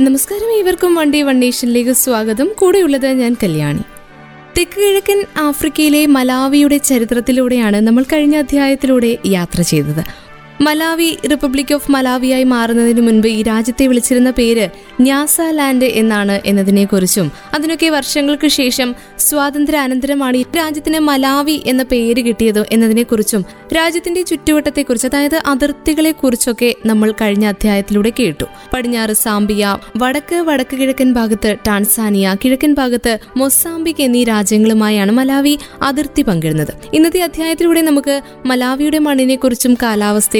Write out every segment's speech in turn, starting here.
നമസ്കാരം ഇവർക്കും വണ്ടി വൺ നേഷനിലേക്ക് സ്വാഗതം. കൂടെയുള്ളത് ഞാൻ കല്യാണി. തെക്ക് കിഴക്കൻ ആഫ്രിക്കയിലെ മലാവിയുടെ ചരിത്രത്തിലൂടെയാണ് നമ്മൾ കഴിഞ്ഞ അധ്യായത്തിലൂടെ യാത്ര ചെയ്തത്. മലാവി റിപ്പബ്ലിക് ഓഫ് മലാവിയായി മാറുന്നതിന് മുൻപ് ഈ രാജ്യത്തെ വിളിച്ചിരുന്ന പേര് ലാൻഡ് എന്നാണ് എന്നതിനെക്കുറിച്ചും അതിനൊക്കെ വർഷങ്ങൾക്ക് ശേഷം സ്വാതന്ത്ര്യാനന്തരമാണ് ഈ രാജ്യത്തിന് മലാവി എന്ന പേര് കിട്ടിയത് എന്നതിനെക്കുറിച്ചും രാജ്യത്തിന്റെ ചുറ്റുവട്ടത്തെക്കുറിച്ച് അതായത് അതിർത്തികളെ കുറിച്ചൊക്കെ നമ്മൾ കഴിഞ്ഞ അധ്യായത്തിലൂടെ കേട്ടു. പടിഞ്ഞാറ് സാംബിയ വടക്ക് വടക്ക് കിഴക്കൻ ഭാഗത്ത് ടാൻസാനിയ കിഴക്കൻ ഭാഗത്ത് മൊസാംബിക് എന്നീ രാജ്യങ്ങളുമായാണ് മലാവി അതിർത്തി പങ്കിടുന്നത്. ഇന്നത്തെ അധ്യായത്തിലൂടെ നമുക്ക് മലാവിയുടെ മണ്ണിനെക്കുറിച്ചും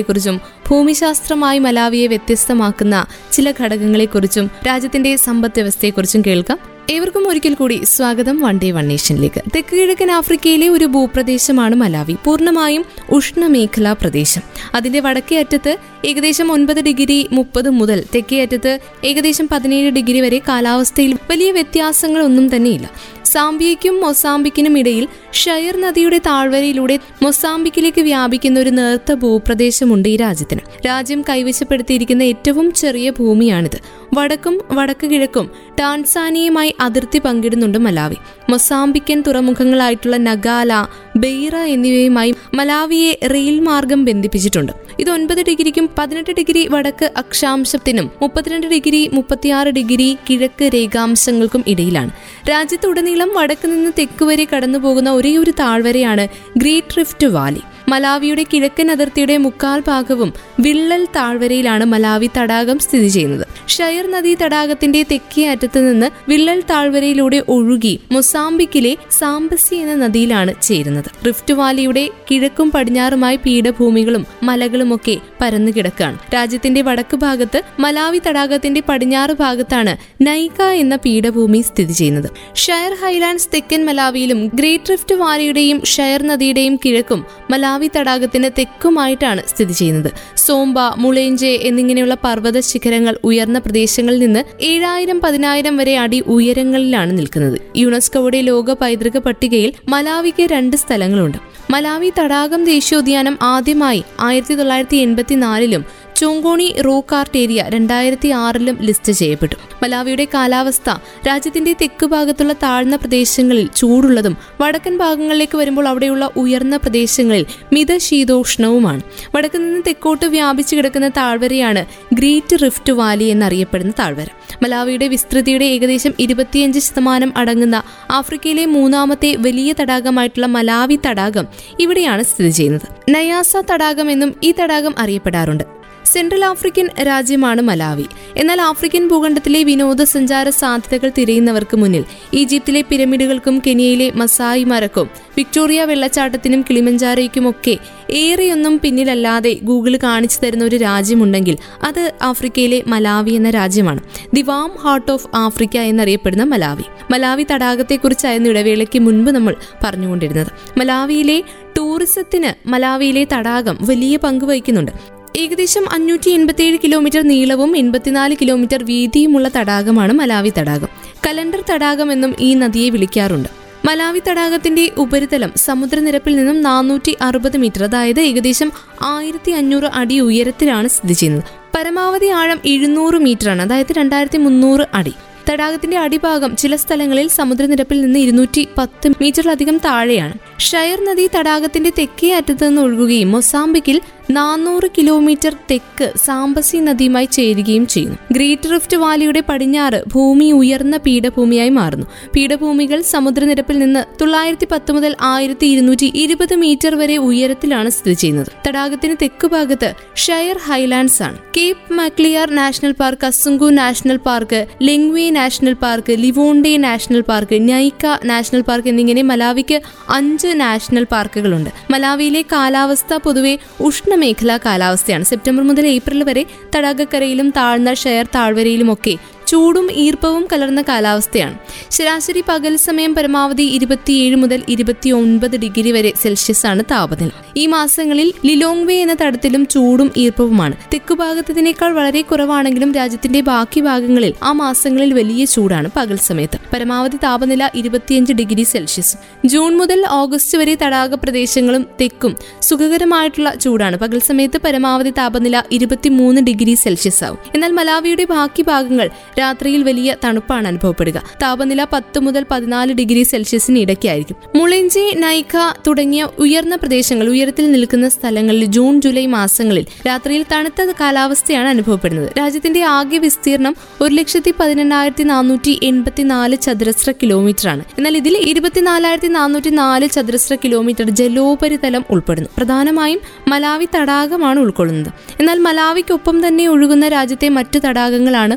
കാലാവസ്ഥയെക്കുറിച്ചും ഭൂമിശാസ്ത്രമായി മലാവിയെ വ്യത്യസ്തമാക്കുന്ന ചില ഘടകങ്ങളെക്കുറിച്ചും രാജ്യത്തിന്റെ സമ്പദ് വ്യവസ്ഥയെക്കുറിച്ചും കേൾക്കാം. ഏവർക്കും ഒരിക്കൽ കൂടി സ്വാഗതം. വൺ ഡേ വൺ നേഷനിലേക്ക്. തെക്ക് കിഴക്കൻ ആഫ്രിക്കയിലെ ഒരു ഭൂപ്രദേശമാണ് മലാവി. പൂർണമായും ഉഷ്ണമേഖലാ പ്രദേശം. അതിന്റെ വടക്കേ അറ്റത്ത് ഏകദേശം ഒൻപത് ഡിഗ്രി മുപ്പത് മുതൽ തെക്കേ അറ്റത്ത് ഏകദേശം പതിനേഴ് ഡിഗ്രി വരെ കാലാവസ്ഥയിൽ വലിയ വ്യത്യാസങ്ങളൊന്നും തന്നെയില്ല. സാംബിയയ്ക്കും മൊസാംബിക്കിനും ഇടയിൽ ഷയർ നദിയുടെ താഴ്വരയിലൂടെ മൊസാംബിക്കിലേക്ക് വ്യാപിക്കുന്ന ഒരു നേർത്ത ഭൂപ്രദേശമുണ്ട് ഈ രാജ്യത്തിന്. രാജ്യം കൈവശപ്പെടുത്തിയിരിക്കുന്ന ഏറ്റവും ചെറിയ ഭൂമിയാണിത്. വടക്കും വടക്ക് കിഴക്കും ടാൻസാനിയുമായി അതിർത്തി പങ്കിടുന്നുണ്ട് മലാവി. മൊസാംബിക്കൻ തുറമുഖങ്ങളായിട്ടുള്ള നഗാല ബെയ്റ എന്നിവയുമായി മലാവിയെ റെയിൽ മാർഗം ബന്ധിപ്പിച്ചിട്ടുണ്ട്. ഇത് ഒൻപത് ഡിഗ്രിക്കും പതിനെട്ട് ഡിഗ്രി വടക്ക് അക്ഷാംശത്തിനും മുപ്പത്തിരണ്ട് ഡിഗ്രി മുപ്പത്തിയാറ് ഡിഗ്രി കിഴക്ക് രേഖാംശങ്ങൾക്കും ഇടയിലാണ്. രാജ്യത്തുടനീളം വടക്ക് നിന്ന് തെക്ക് വരെ കടന്നു പോകുന്ന ഒരേ ഒരു താഴ്വരയാണ് ഗ്രേറ്റ് റിഫ്റ്റ് വാലി. മലാവിയുടെ കിഴക്കൻ അതിർത്തിയുടെ മുക്കാൽ ഭാഗവും വിള്ളൽ താഴ്വരയിലാണ് മലാവി തടാകം സ്ഥിതി ചെയ്യുന്നത്. ഷയർ നദി തടാകത്തിന്റെ തെക്കേ അറ്റത്ത് നിന്ന് വിള്ളൽ താഴ്വരയിലൂടെ ഒഴുകി മൊസാംബിക്കിലെ സാംബസി എന്ന നദിയിലാണ് ചേരുന്നത്. റിഫ്റ്റ് വാലിയുടെ കിഴക്കും പടിഞ്ഞാറുമായി പീഠഭൂമികളും മലകളുമൊക്കെ പരന്നു കിടക്കാണ് രാജ്യത്തിന്റെ വടക്ക് ഭാഗത്ത് മലാവി തടാകത്തിന്റെ പടിഞ്ഞാറ് ഭാഗത്താണ് നൈക എന്ന പീഠഭൂമി സ്ഥിതി ചെയ്യുന്നത്. ഷയർ ഹൈലാൻഡ്സ് തെക്കൻ മലാവിയിലും ഗ്രേറ്റ് റിഫ്റ്റ് വാലിയുടെയും ഷയർ നദിയുടെയും കിഴക്കും മലാവി തടാകത്തിന് തെക്കുമായിട്ടാണ് സ്ഥിതി ചെയ്യുന്നത്. സോംബ മുളേഞ്ചെ എന്നിങ്ങനെയുള്ള പർവത ശിഖരങ്ങൾ ഉയർന്ന പ്രദേശങ്ങളിൽ നിന്ന് ഏഴായിരം പതിനായിരം വരെ അടി ഉയരങ്ങളിലാണ് നിൽക്കുന്നത്. യുനെസ്കോയുടെ ലോക പൈതൃക പട്ടികയിൽ മലാവിക്ക് രണ്ട് സ്ഥലങ്ങളുണ്ട്. മലാവി തടാകം ദേശീയോദ്യാനം ആദ്യമായി ആയിരത്തി തൊള്ളായിരത്തി എൺപത്തിനാലിലും ചോങ്കോണി റോക്കാർട്ട് ഏരിയ രണ്ടായിരത്തി ആറിലും ലിസ്റ്റ് ചെയ്യപ്പെട്ടു. മലാവിയുടെ കാലാവസ്ഥ രാജ്യത്തിന്റെ തെക്ക് ഭാഗത്തുള്ള താഴ്ന്ന പ്രദേശങ്ങളിൽ ചൂടുള്ളതും വടക്കൻ ഭാഗങ്ങളിലേക്ക് വരുമ്പോൾ അവിടെയുള്ള ഉയർന്ന പ്രദേശങ്ങളിൽ മിതശീതോഷ്ണവുമാണ്. വടക്കു നിന്ന് തെക്കോട്ട് വ്യാപിച്ചു കിടക്കുന്ന താഴ്വരയാണ് ഗ്രേറ്റ് റിഫ്റ്റ് വാലി എന്നറിയപ്പെടുന്ന താഴ്വര. മലാവിയുടെ വിസ്തൃതിയുടെ ഏകദേശം ഇരുപത്തിയഞ്ച് ശതമാനം അടങ്ങുന്ന ആഫ്രിക്കയിലെ മൂന്നാമത്തെ വലിയ തടാകമായിട്ടുള്ള മലാവി തടാകം ഇവിടെയാണ് സ്ഥിതി ചെയ്യുന്നത്. നയാസ തടാകം എന്നും ഈ തടാകം അറിയപ്പെടാറുണ്ട്. സെൻട്രൽ ആഫ്രിക്കൻ രാജ്യമാണ് മലാവി. എന്നാൽ ആഫ്രിക്കൻ ഭൂഖണ്ഡത്തിലെ വിനോദസഞ്ചാര സാധ്യതകൾ തിരയുന്നവർക്ക് മുന്നിൽ ഈജിപ്തിലെ പിരമിഡുകൾക്കും കെനിയയിലെ മസായി മരക്കും വിക്ടോറിയ വെള്ളച്ചാട്ടത്തിനും കിളിമഞ്ചാരയ്ക്കുമൊക്കെ ഏറെയൊന്നും പിന്നിലല്ലാതെ ഗൂഗിൾ കാണിച്ചു തരുന്ന ഒരു രാജ്യമുണ്ടെങ്കിൽ അത് ആഫ്രിക്കയിലെ മലാവി എന്ന രാജ്യമാണ്. The warm heart of Africa എന്നറിയപ്പെടുന്ന മലാവി. മലാവി തടാകത്തെക്കുറിച്ചായിരുന്നു ഇടവേളയ്ക്ക് മുൻപ് നമ്മൾ പറഞ്ഞുകൊണ്ടിരുന്നത്. മലാവിയിലെ ടൂറിസത്തിന് മലാവിയിലെ തടാകം വലിയ പങ്ക് വഹിക്കുന്നുണ്ട്. ഏകദേശം അഞ്ഞൂറ്റി എൺപത്തിയേഴ് കിലോമീറ്റർ നീളവും എൺപത്തിനാല് കിലോമീറ്റർ വീതിയുമുള്ള തടാകമാണ് മലാവി തടാകം. കലണ്ടർ തടാകം എന്നും ഈ നദിയെ വിളിക്കാറുണ്ട്. മലാവി തടാകത്തിന്റെ ഉപരിതലം സമുദ്രനിരപ്പിൽ നിന്നും നാനൂറ്റി അറുപത് മീറ്റർ അതായത് ഏകദേശം ആയിരത്തി അഞ്ഞൂറ് അടി ഉയരത്തിലാണ് സ്ഥിതി ചെയ്യുന്നത്. പരമാവധി ആഴം എഴുന്നൂറ് ആണ് അതായത് രണ്ടായിരത്തി മുന്നൂറ് അടി. തടാകത്തിന്റെ അടിഭാഗം ചില സ്ഥലങ്ങളിൽ സമുദ്രനിരപ്പിൽ നിന്ന് ഇരുന്നൂറ്റി പത്ത് മീറ്ററിലധികം താഴെയാണ്. ഷയർ നദി തടാകത്തിന്റെ തെക്കേ അറ്റത്ത് നിന്ന് ഒഴുകുകയും മൊസാംബിക്കിൽ നാനൂറ് കിലോമീറ്റർ തെക്ക് സാമ്പസി നദിയുമായി ചേരുകയും ചെയ്യുന്നു. ഗ്രേറ്റ് റിഫ്റ്റ് വാലിയുടെ പടിഞ്ഞാറ് ഭൂമി ഉയർന്ന പീഠഭൂമിയായി മാറുന്നു. പീഠഭൂമികൾ സമുദ്രനിരപ്പിൽ നിന്ന് തൊള്ളായിരത്തി പത്ത് മുതൽ ആയിരത്തി ഇരുന്നൂറ്റി ഇരുപത് മീറ്റർ വരെ ഉയരത്തിലാണ് സ്ഥിതി ചെയ്യുന്നത്. തടാകത്തിന് തെക്ക് ഭാഗത്ത് ഷയർ ഹൈലാൻഡ്സ് ആണ്. Cape Maclear National Park Kasungu National Park Lengwe National Park Liwonde National Park Nyika National Park എന്നിങ്ങനെ മലാവിക്ക് അഞ്ച് നാഷണൽ പാർക്കുകളുണ്ട്. മലാവിയിലെ കാലാവസ്ഥ പൊതുവെ ഉഷ്ണ മേഖലാ കാലാവസ്ഥയാണ് സെപ്റ്റംബർ മുതൽ ഏപ്രിൽ വരെ തടാകക്കരയിലും താഴ്ന്ന ഷെയർ താഴ്വരയിലുമൊക്കെ ചൂടും ഈർപ്പവും കലർന്ന കാലാവസ്ഥയാണ്. ശരാശരി പകൽ സമയം പരമാവധി ഇരുപത്തിയേഴ് മുതൽ ഇരുപത്തി ഒൻപത് ഡിഗ്രി വരെ സെൽഷ്യസ് ആണ് താപനില. ഈ മാസങ്ങളിൽ ലിലോങ്വേ എന്ന തടത്തിലും ചൂടും ഈർപ്പവുമാണ്. തെക്കുഭാഗത്തതിനേക്കാൾ വളരെ കുറവാണെങ്കിലും രാജ്യത്തിന്റെ ബാക്കി ഭാഗങ്ങളിൽ ആ മാസങ്ങളിൽ വലിയ ചൂടാണ് പകൽ സമയത്ത്. പരമാവധി താപനില ഇരുപത്തിയഞ്ച് ഡിഗ്രി സെൽഷ്യസ്. ജൂൺ മുതൽ ഓഗസ്റ്റ് വരെ തടാക പ്രദേശങ്ങളും തെക്കും സുഖകരമായിട്ടുള്ള ചൂടാണ്. പകൽ സമയത്ത് പരമാവധി താപനില ഇരുപത്തിമൂന്ന് ഡിഗ്രി സെൽഷ്യസ് ആവും എന്നാൽ മലാവിയുടെ ബാക്കി ഭാഗങ്ങൾ രാത്രിയിൽ വലിയ തണുപ്പാണ് അനുഭവപ്പെടുക. താപനില പത്ത് മുതൽ പതിനാല് ഡിഗ്രി സെൽഷ്യസിന് ഇടയ്ക്കായിരിക്കും. മുളിഞ്ചി നൈക്ക തുടങ്ങിയ ഉയർന്ന പ്രദേശങ്ങൾ ഉയരത്തിൽ നിൽക്കുന്ന സ്ഥലങ്ങളിൽ ജൂൺ ജൂലൈ മാസങ്ങളിൽ രാത്രിയിൽ തണുത്ത കാലാവസ്ഥയാണ് അനുഭവപ്പെടുന്നത്. രാജ്യത്തിന്റെ ആകെ വിസ്തീർണം ഒരു ലക്ഷത്തി പതിനെണ്ണായിരത്തി നാനൂറ്റി എൺപത്തിനാല് ചതുരശ്ര കിലോമീറ്റർ ആണ് എന്നാൽ ഇതിൽ ഇരുപത്തിനാലായിരത്തി നാനൂറ്റി നാല് ചതുരശ്ര കിലോമീറ്റർ ജലോപരിതലം ഉൾപ്പെടുന്നു. പ്രധാനമായും മലാവി തടാകമാണ് ഉൾക്കൊള്ളുന്നത്. എന്നാൽ മലാവിക്കൊപ്പം തന്നെ ഒഴുകുന്ന രാജ്യത്തെ മറ്റു തടാകങ്ങളാണ്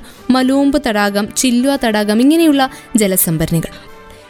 മലൂമ്പ് തടാകം ചില്ലുവ തടാകം ഇങ്ങനെയുള്ള ജലസംഭരണികൾ.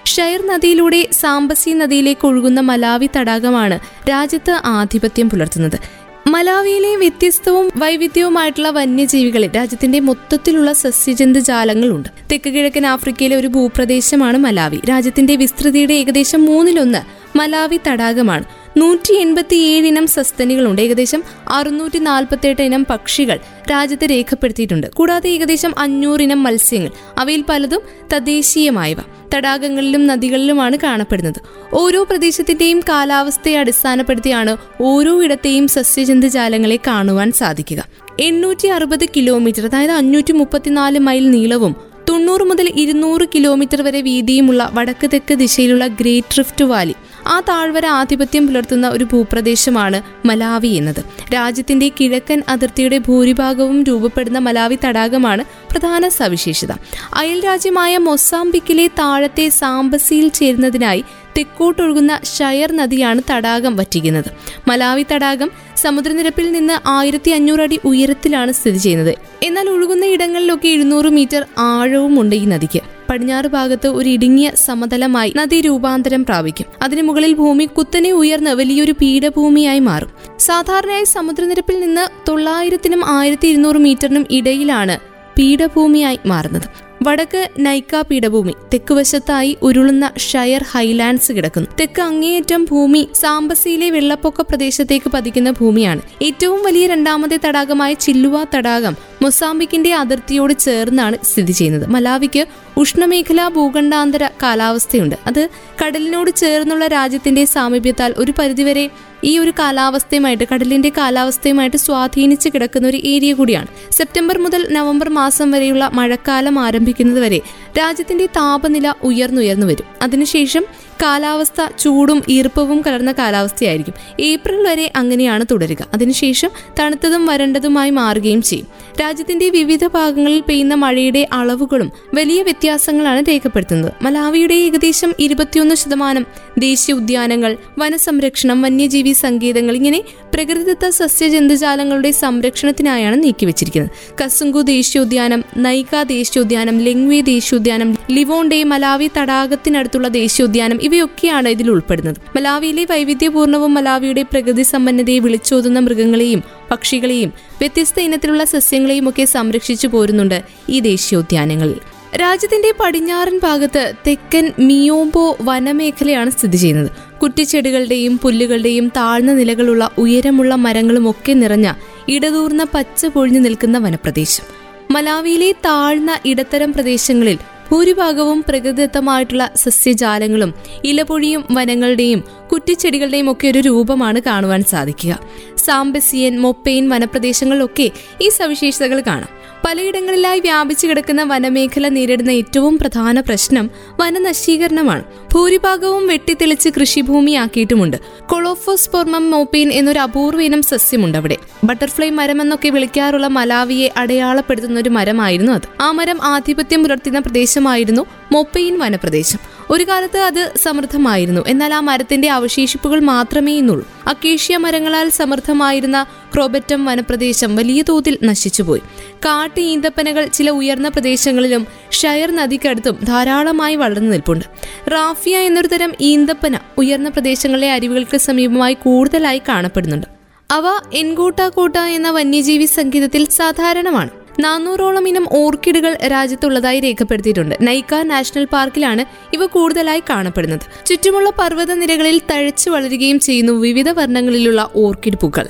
ഷെയർ നദിയിലൂടെ സാംബസി നദിയിലേക്ക് ഒഴുകുന്ന മലാവി തടാകമാണ് രാജ്യത്ത് ആധിപത്യം പുലർത്തുന്നത്. മലാവിയിലെ വ്യത്യസ്തവും വൈവിധ്യവുമായിട്ടുള്ള വന്യജീവികളിൽ രാജ്യത്തിന്റെ മൊത്തത്തിലുള്ള സസ്യജന്തു ജാലങ്ങളുണ്ട്. തെക്ക് കിഴക്കൻ ആഫ്രിക്കയിലെ ഒരു ഭൂപ്രദേശമാണ് മലാവി. രാജ്യത്തിന്റെ വിസ്തൃതിയുടെ ഏകദേശം മൂന്നിലൊന്ന് മലാവി തടാകമാണ്. നൂറ്റി എൺപത്തിയേഴ് ഇനം സസ്തനികളുണ്ട്. ഏകദേശം അറുന്നൂറ്റി നാൽപ്പത്തെട്ട് ഇനം പക്ഷികൾ രാജ്യത്ത് രേഖപ്പെടുത്തിയിട്ടുണ്ട്. കൂടാതെ ഏകദേശം അഞ്ഞൂറിനം മത്സ്യങ്ങൾ അവയിൽ പലതും തദ്ദേശീയമായവ. തടാകങ്ങളിലും നദികളിലുമാണ് കാണപ്പെടുന്നത്. ഓരോ പ്രദേശത്തിന്റെയും കാലാവസ്ഥയെ അടിസ്ഥാനപ്പെടുത്തിയാണ് ഓരോ ഇടത്തെയും സസ്യജന്തുജാലങ്ങളെ കാണുവാൻ സാധിക്കുക. എണ്ണൂറ്റി അറുപത് കിലോമീറ്റർ അതായത് അഞ്ഞൂറ്റി മുപ്പത്തിനാല് മൈൽ നീളവും തൊണ്ണൂറ് മുതൽ ഇരുന്നൂറ് കിലോമീറ്റർ വരെ വീതിയുമുള്ള വടക്ക് തെക്ക് ദിശയിലുള്ള ഗ്രേറ്റ് റിഫ്റ്റ് വാലി ആ താഴ്വര ആധിപത്യം പുലർത്തുന്ന ഒരു ഭൂപ്രദേശമാണ് മലാവി എന്നത്. രാജ്യത്തിന്റെ കിഴക്കൻ അതിർത്തിയുടെ ഭൂരിഭാഗവും രൂപപ്പെടുന്ന മലാവി തടാകമാണ് പ്രധാന സവിശേഷത. അയൽ രാജ്യമായ മൊസാംബിക്കിലെ താഴത്തെ സാംബസിയിൽ ചേരുന്നതിനായി തെക്കോട്ടൊഴുകുന്ന ഷയർ നദിയാണ് തടാകം വറ്റിക്കുന്നത്. മലാവി തടാകം സമുദ്രനിരപ്പിൽ നിന്ന് ആയിരത്തി അഞ്ഞൂറ് അടി ഉയരത്തിലാണ് സ്ഥിതി ചെയ്യുന്നത്. എന്നാൽ ഒഴുകുന്ന ഇടങ്ങളിലൊക്കെ എഴുന്നൂറ് മീറ്റർ ആഴവുമുണ്ട് ഈ നദിക്ക്. പടിഞ്ഞാറ് ഭാഗത്ത് ഒരു ഇടുങ്ങിയ സമതലമായി നദി രൂപാന്തരം പ്രാപിക്കും. അതിനു മുകളിൽ ഭൂമി കുത്തനെ ഉയർന്ന് വലിയൊരു പീഠഭൂമിയായി മാറും. സാധാരണയായി സമുദ്രനിരപ്പിൽ നിന്ന് തൊള്ളായിരത്തിനും ആയിരത്തി ഇരുന്നൂറ് മീറ്ററിനും ഇടയിലാണ് പീഠഭൂമിയായി മാറുന്നത്. വടക്ക് നൈക്ക പീഠഭൂമി തെക്കുവശത്തായി ഉരുളുന്ന ഷയർ ഹൈലാൻഡ്സ് കിടക്കുന്നു. തെക്ക് അങ്ങേയറ്റം ഭൂമി സാമ്പസിയിലെ വെള്ളപ്പൊക്ക പ്രദേശത്തേക്ക് പതിക്കുന്ന ഭൂമിയാണ്. ഏറ്റവും വലിയ രണ്ടാമത്തെ തടാകമായ ചില്ലുവ തടാകം മൊസാംബിക്കിന്റെ അതിർത്തിയോട് ചേർന്നാണ് സ്ഥിതി ചെയ്യുന്നത്. മലാവിക്ക് ഉഷ്ണമേഖലാ ഭൂഖണ്ഡാന്തര കാലാവസ്ഥയുണ്ട്. അത് കടലിനോട് ചേർന്നുള്ള രാജ്യത്തിന്റെ സാമീപ്യത്താൽ ഒരു പരിധിവരെ ഈ ഒരു കാലാവസ്ഥയുമായിട്ട് കടലിന്റെ കാലാവസ്ഥയുമായിട്ട് സ്വാധീനിച്ച് കിടക്കുന്ന ഒരു ഏരിയ കൂടിയാണ്. സെപ്റ്റംബർ മുതൽ നവംബർ മാസം വരെയുള്ള മഴക്കാലം ആരംഭിക്കുന്നതുവരെ രാജ്യത്തിന്റെ താപനില ഉയർന്നുയർന്നു വരും. അതിനുശേഷം കാലാവസ്ഥ ചൂടും ഈർപ്പവും കലർന്ന കാലാവസ്ഥയായിരിക്കും. ഏപ്രിൽ വരെ അങ്ങനെയാണ് തുടരുക. അതിനുശേഷം തണുത്തതും വരണ്ടതുമായി മാറുകയും ചെയ്യും. രാജ്യത്തിന്റെ വിവിധ ഭാഗങ്ങളിൽ പെയ്യുന്ന മഴയുടെ അളവുകളും വലിയ വ്യത്യാസങ്ങളാണ് രേഖപ്പെടുത്തുന്നത്. മലാവിയുടെ ഏകദേശം ഇരുപത്തിയൊന്ന് ശതമാനം ദേശീയ ഉദ്യാനങ്ങൾ വനസംരക്ഷണം വന്യജീവി സങ്കേതങ്ങൾ ഇങ്ങനെ പ്രകൃതിദത്ത സസ്യജന്തുജാലങ്ങളുടെ സംരക്ഷണത്തിനായാണ് നീക്കിവച്ചിരിക്കുന്നത്. കസുങ്കു ദേശീയോദ്യാനം നൈക ദേശീയോദ്യാനം ലെങ്വേ ദേശീയോദ്യാനം ലിവോണ്ടെ മലാവി തടാകത്തിനടുത്തുള്ള ദേശീയോദ്യാനം ഇവയൊക്കെയാണ് ഇതിൽ ഉൾപ്പെടുന്നത്. മലാവിയിലെ വൈവിധ്യപൂർണവും മലാവിയുടെ പ്രകൃതി സമ്പന്നതയെ വിളിച്ചോതുന്ന മൃഗങ്ങളെയും പക്ഷികളെയും വ്യത്യസ്ത ഇനത്തിലുള്ള സസ്യങ്ങളെയും ഒക്കെ സംരക്ഷിച്ചു പോരുന്നുണ്ട് ഈ ദേശീയോദ്യാനങ്ങളിൽ. രാജ്യത്തിന്റെ പടിഞ്ഞാറൻ ഭാഗത്ത് തെക്കൻ മിയോംബോ വനമേഖലയാണ് സ്ഥിതി ചെയ്യുന്നത്. കുറ്റിച്ചെടികളുടെയും പുല്ലുകളുടെയും താഴ്ന്ന നിലകളുള്ള ഉയരമുള്ള മരങ്ങളും ഒക്കെ നിറഞ്ഞ ഇടതൂർന്ന പച്ച പൊഴിഞ്ഞു നിൽക്കുന്ന വനപ്രദേശം. മലാവിയിലെ താഴ്ന്ന ഇടത്തരം പ്രദേശങ്ങളിൽ ഭൂരിഭാഗവും പ്രകൃതിദത്തമായിട്ടുള്ള സസ്യജാലങ്ങളും ഇലപൊഴിയും വനങ്ങളുടെയും കുറ്റിച്ചെടികളുടെയും ഒക്കെ ഒരു രൂപമാണ് കാണുവാൻ സാധിക്കുക. സാംബസിയൻ മൊപ്പെയിൻ വനപ്രദേശങ്ങളിലൊക്കെ ഈ സവിശേഷതകൾ കാണാം. പലയിടങ്ങളിലായി വ്യാപിച്ചു കിടക്കുന്ന വനമേഖല നേരിടുന്ന ഏറ്റവും പ്രധാന പ്രശ്നം വനനശീകരണമാണ്. ഭൂരിഭാഗവും വെട്ടിത്തെളിച്ച് കൃഷിഭൂമിയാക്കിയിട്ടുമുണ്ട്. കൊളോഫോസ്പോർമം മോപ്പീൻ എന്നൊരു അപൂർവ ഇനം സസ്യമുണ്ട് അവിടെ. ബട്ടർഫ്ലൈ മരം എന്നൊക്കെ വിളിക്കാറുള്ള മലാവിയെ അടയാളപ്പെടുത്തുന്ന ഒരു മരമായിരുന്നു അത്. ആ മരം ആധിപത്യം പുലർത്തുന്ന പ്രദേശമായിരുന്നു മൊപ്പയിൻ വനപ്രദേശം. ഒരു കാലത്ത് അത് സമൃദ്ധമായിരുന്നു. എന്നാൽ ആ മരത്തിന്റെ അവശേഷിപ്പുകൾ മാത്രമേ ഇന്നുള്ളൂ അക്കേഷ്യ മരങ്ങളാൽ സമൃദ്ധമായിരുന്ന ക്രോബറ്റം വനപ്രദേശം വലിയ തോതിൽ നശിച്ചുപോയി. കാട്ട് ഈന്തപ്പനകൾ ചില ഉയർന്ന പ്രദേശങ്ങളിലും ഷയർ നദിക്കടുത്തും ധാരാളമായി വളർന്നു നിൽപ്പുണ്ട്. റാഫിയ എന്നൊരു തരം ഈന്തപ്പന ഉയർന്ന പ്രദേശങ്ങളിലെ അരുവികൾക്ക് സമീപമായി കൂടുതലായി കാണപ്പെടുന്നുണ്ട്. അവ എൻകോട്ട എന്ന വന്യജീവി സംഗീതത്തിൽ സാധാരണമാണ്. നാനൂറോളം ഇനം ഓർക്കിഡുകൾ രാജ്യത്തുള്ളതായി രേഖപ്പെടുത്തിയിട്ടുണ്ട്. നൈക്ക നാഷണൽ പാർക്കിലാണ് ഇവ കൂടുതലായി കാണപ്പെടുന്നത്. ചുറ്റുമുള്ള പർവത നിരകളിൽ തഴച്ചു വളരുകയും ചെയ്യുന്നു വിവിധ വർണങ്ങളിലുള്ള ഓർക്കിഡ് പൂക്കൾ.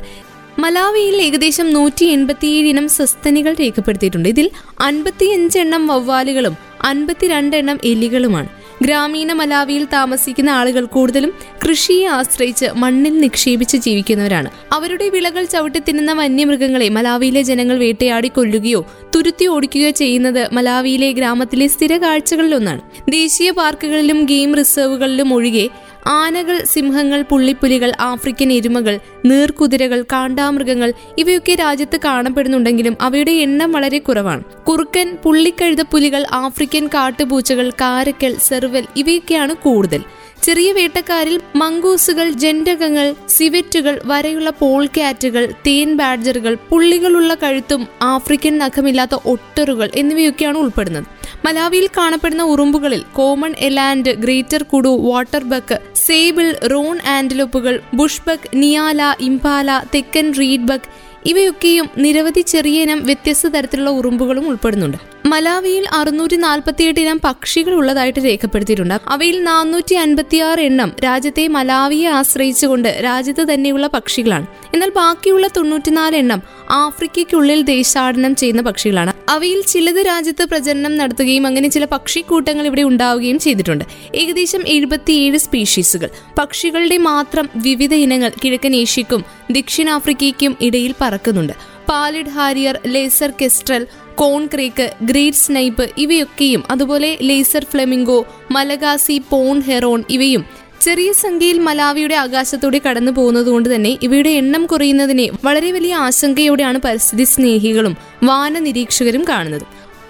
മലാവിയിൽ ഏകദേശം നൂറ്റി എൺപത്തിയേഴ് ഇനം സസ്തനികൾ രേഖപ്പെടുത്തിയിട്ടുണ്ട്. ഇതിൽ അൻപത്തിയഞ്ച് എണ്ണം വവ്വാലുകളും അൻപത്തിരണ്ട് എണ്ണം എലികളുമാണ്. ഗ്രാമീണ മലാവിയിൽ താമസിക്കുന്ന ആളുകൾ കൂടുതലും കൃഷിയെ ആശ്രയിച്ച് മണ്ണിൽ നിക്ഷേപിച്ച് ജീവിക്കുന്നവരാണ്. അവരുടെ വിളകൾ ചവിട്ടി തിന്നുന്ന വന്യമൃഗങ്ങളെ മലാവിയിലെ ജനങ്ങൾ വേട്ടയാടി കൊല്ലുകയോ തുരുത്തി ഓടിക്കുകയോ ചെയ്യുന്നത് മലാവിയിലെ ഗ്രാമത്തിലെ സ്ഥിര കാഴ്ചകളിലൊന്നാണ് ദേശീയ പാർക്കുകളിലും ഗെയിം റിസർവുകളിലും ഒഴികെ ആനകൾ സിംഹങ്ങൾ പുള്ളിപ്പുലികൾ ആഫ്രിക്കൻ എരുമകൾ നീർക്കുതിരകൾ കാണ്ടാമൃഗങ്ങൾ ഇവയൊക്കെ രാജ്യത്ത് കാണപ്പെടുന്നുണ്ടെങ്കിലും അവയുടെ എണ്ണം വളരെ കുറവാണ്. കുറുക്കൻ പുള്ളിക്കഴുതപ്പുലികൾ ആഫ്രിക്കൻ കാട്ടുപൂച്ചകൾ കാരക്കൽ സെർവൽ ഇവയൊക്കെയാണ് കൂടുതൽ. ചെറിയ വേട്ടക്കാരിൽ മങ്കൂസുകൾ ജെൻഡകങ്ങൾ സിവറ്റുകൾ വരെയുള്ള പോൾക്യാറ്റുകൾ തേൻ ബാഡ്ജറുകൾ പുള്ളികളുള്ള കഴുത്തും ആഫ്രിക്കൻ നഖമില്ലാത്ത ഒട്ടറുകൾ എന്നിവയൊക്കെയാണ് ഉൾപ്പെടുന്നത്. മലാവിയിൽ കാണപ്പെടുന്ന ഉറുമ്പുകളിൽ common eland greater kudu waterbuck sable roan ആൻഡലോപ്പുകൾ bushbuck nyala impala തെക്കൻ റീഡ് ബക്ക് ഇവയൊക്കെയും നിരവധി ചെറിയ ഇനം വ്യത്യസ്ത തരത്തിലുള്ള ഉറുമ്പുകളും ഉൾപ്പെടുന്നുണ്ട്. മലാവിയിൽ അറുന്നൂറ്റി നാൽപ്പത്തിയെട്ട് ഇനം പക്ഷികൾ ഉള്ളതായിട്ട് രേഖപ്പെടുത്തിയിട്ടുണ്ട്. അവയിൽ നാനൂറ്റി അൻപത്തിയാറ് എണ്ണം രാജ്യത്തെ മലാവിയെ ആശ്രയിച്ചുകൊണ്ട് രാജ്യത്ത് തന്നെയുള്ള പക്ഷികളാണ്. എന്നാൽ ബാക്കിയുള്ള തൊണ്ണൂറ്റിനാല് എണ്ണം ആഫ്രിക്കയ്ക്കുള്ളിൽ ദേശാടനം ചെയ്യുന്ന പക്ഷികളാണ്. അവയിൽ ചിലത് രാജ്യത്ത് പ്രചരണം നടത്തുകയും അങ്ങനെ ചില പക്ഷിക്കൂട്ടങ്ങൾ ഇവിടെ ഉണ്ടാവുകയും ചെയ്തിട്ടുണ്ട്. ഏകദേശം എഴുപത്തിയേഴ് സ്പീഷീസുകൾ. പക്ഷികളുടെ മാത്രം വിവിധ ഇനങ്ങൾ കിഴക്കൻ ഏഷ്യക്കും ദക്ഷിണാഫ്രിക്കയ്ക്കും ഇടയിൽ പറക്കുന്നുണ്ട്. Pallid harrier lesser kestrel corncrake great snipe ഇവയൊക്കെയും അതുപോലെ lesser flamingo Malagasy pond heron ഇവയും ചെറിയ സംഖ്യയിൽ മലാവിയുടെ ആകാശത്തൂടെ കടന്നു പോകുന്നതുകൊണ്ട് തന്നെ ഇവയുടെ എണ്ണം കുറയുന്നതിനെ വളരെ വലിയ ആശങ്കയോടെയാണ് പരിസ്ഥിതി സ്നേഹികളും വാന നിരീക്ഷകരും കാണുന്നത്.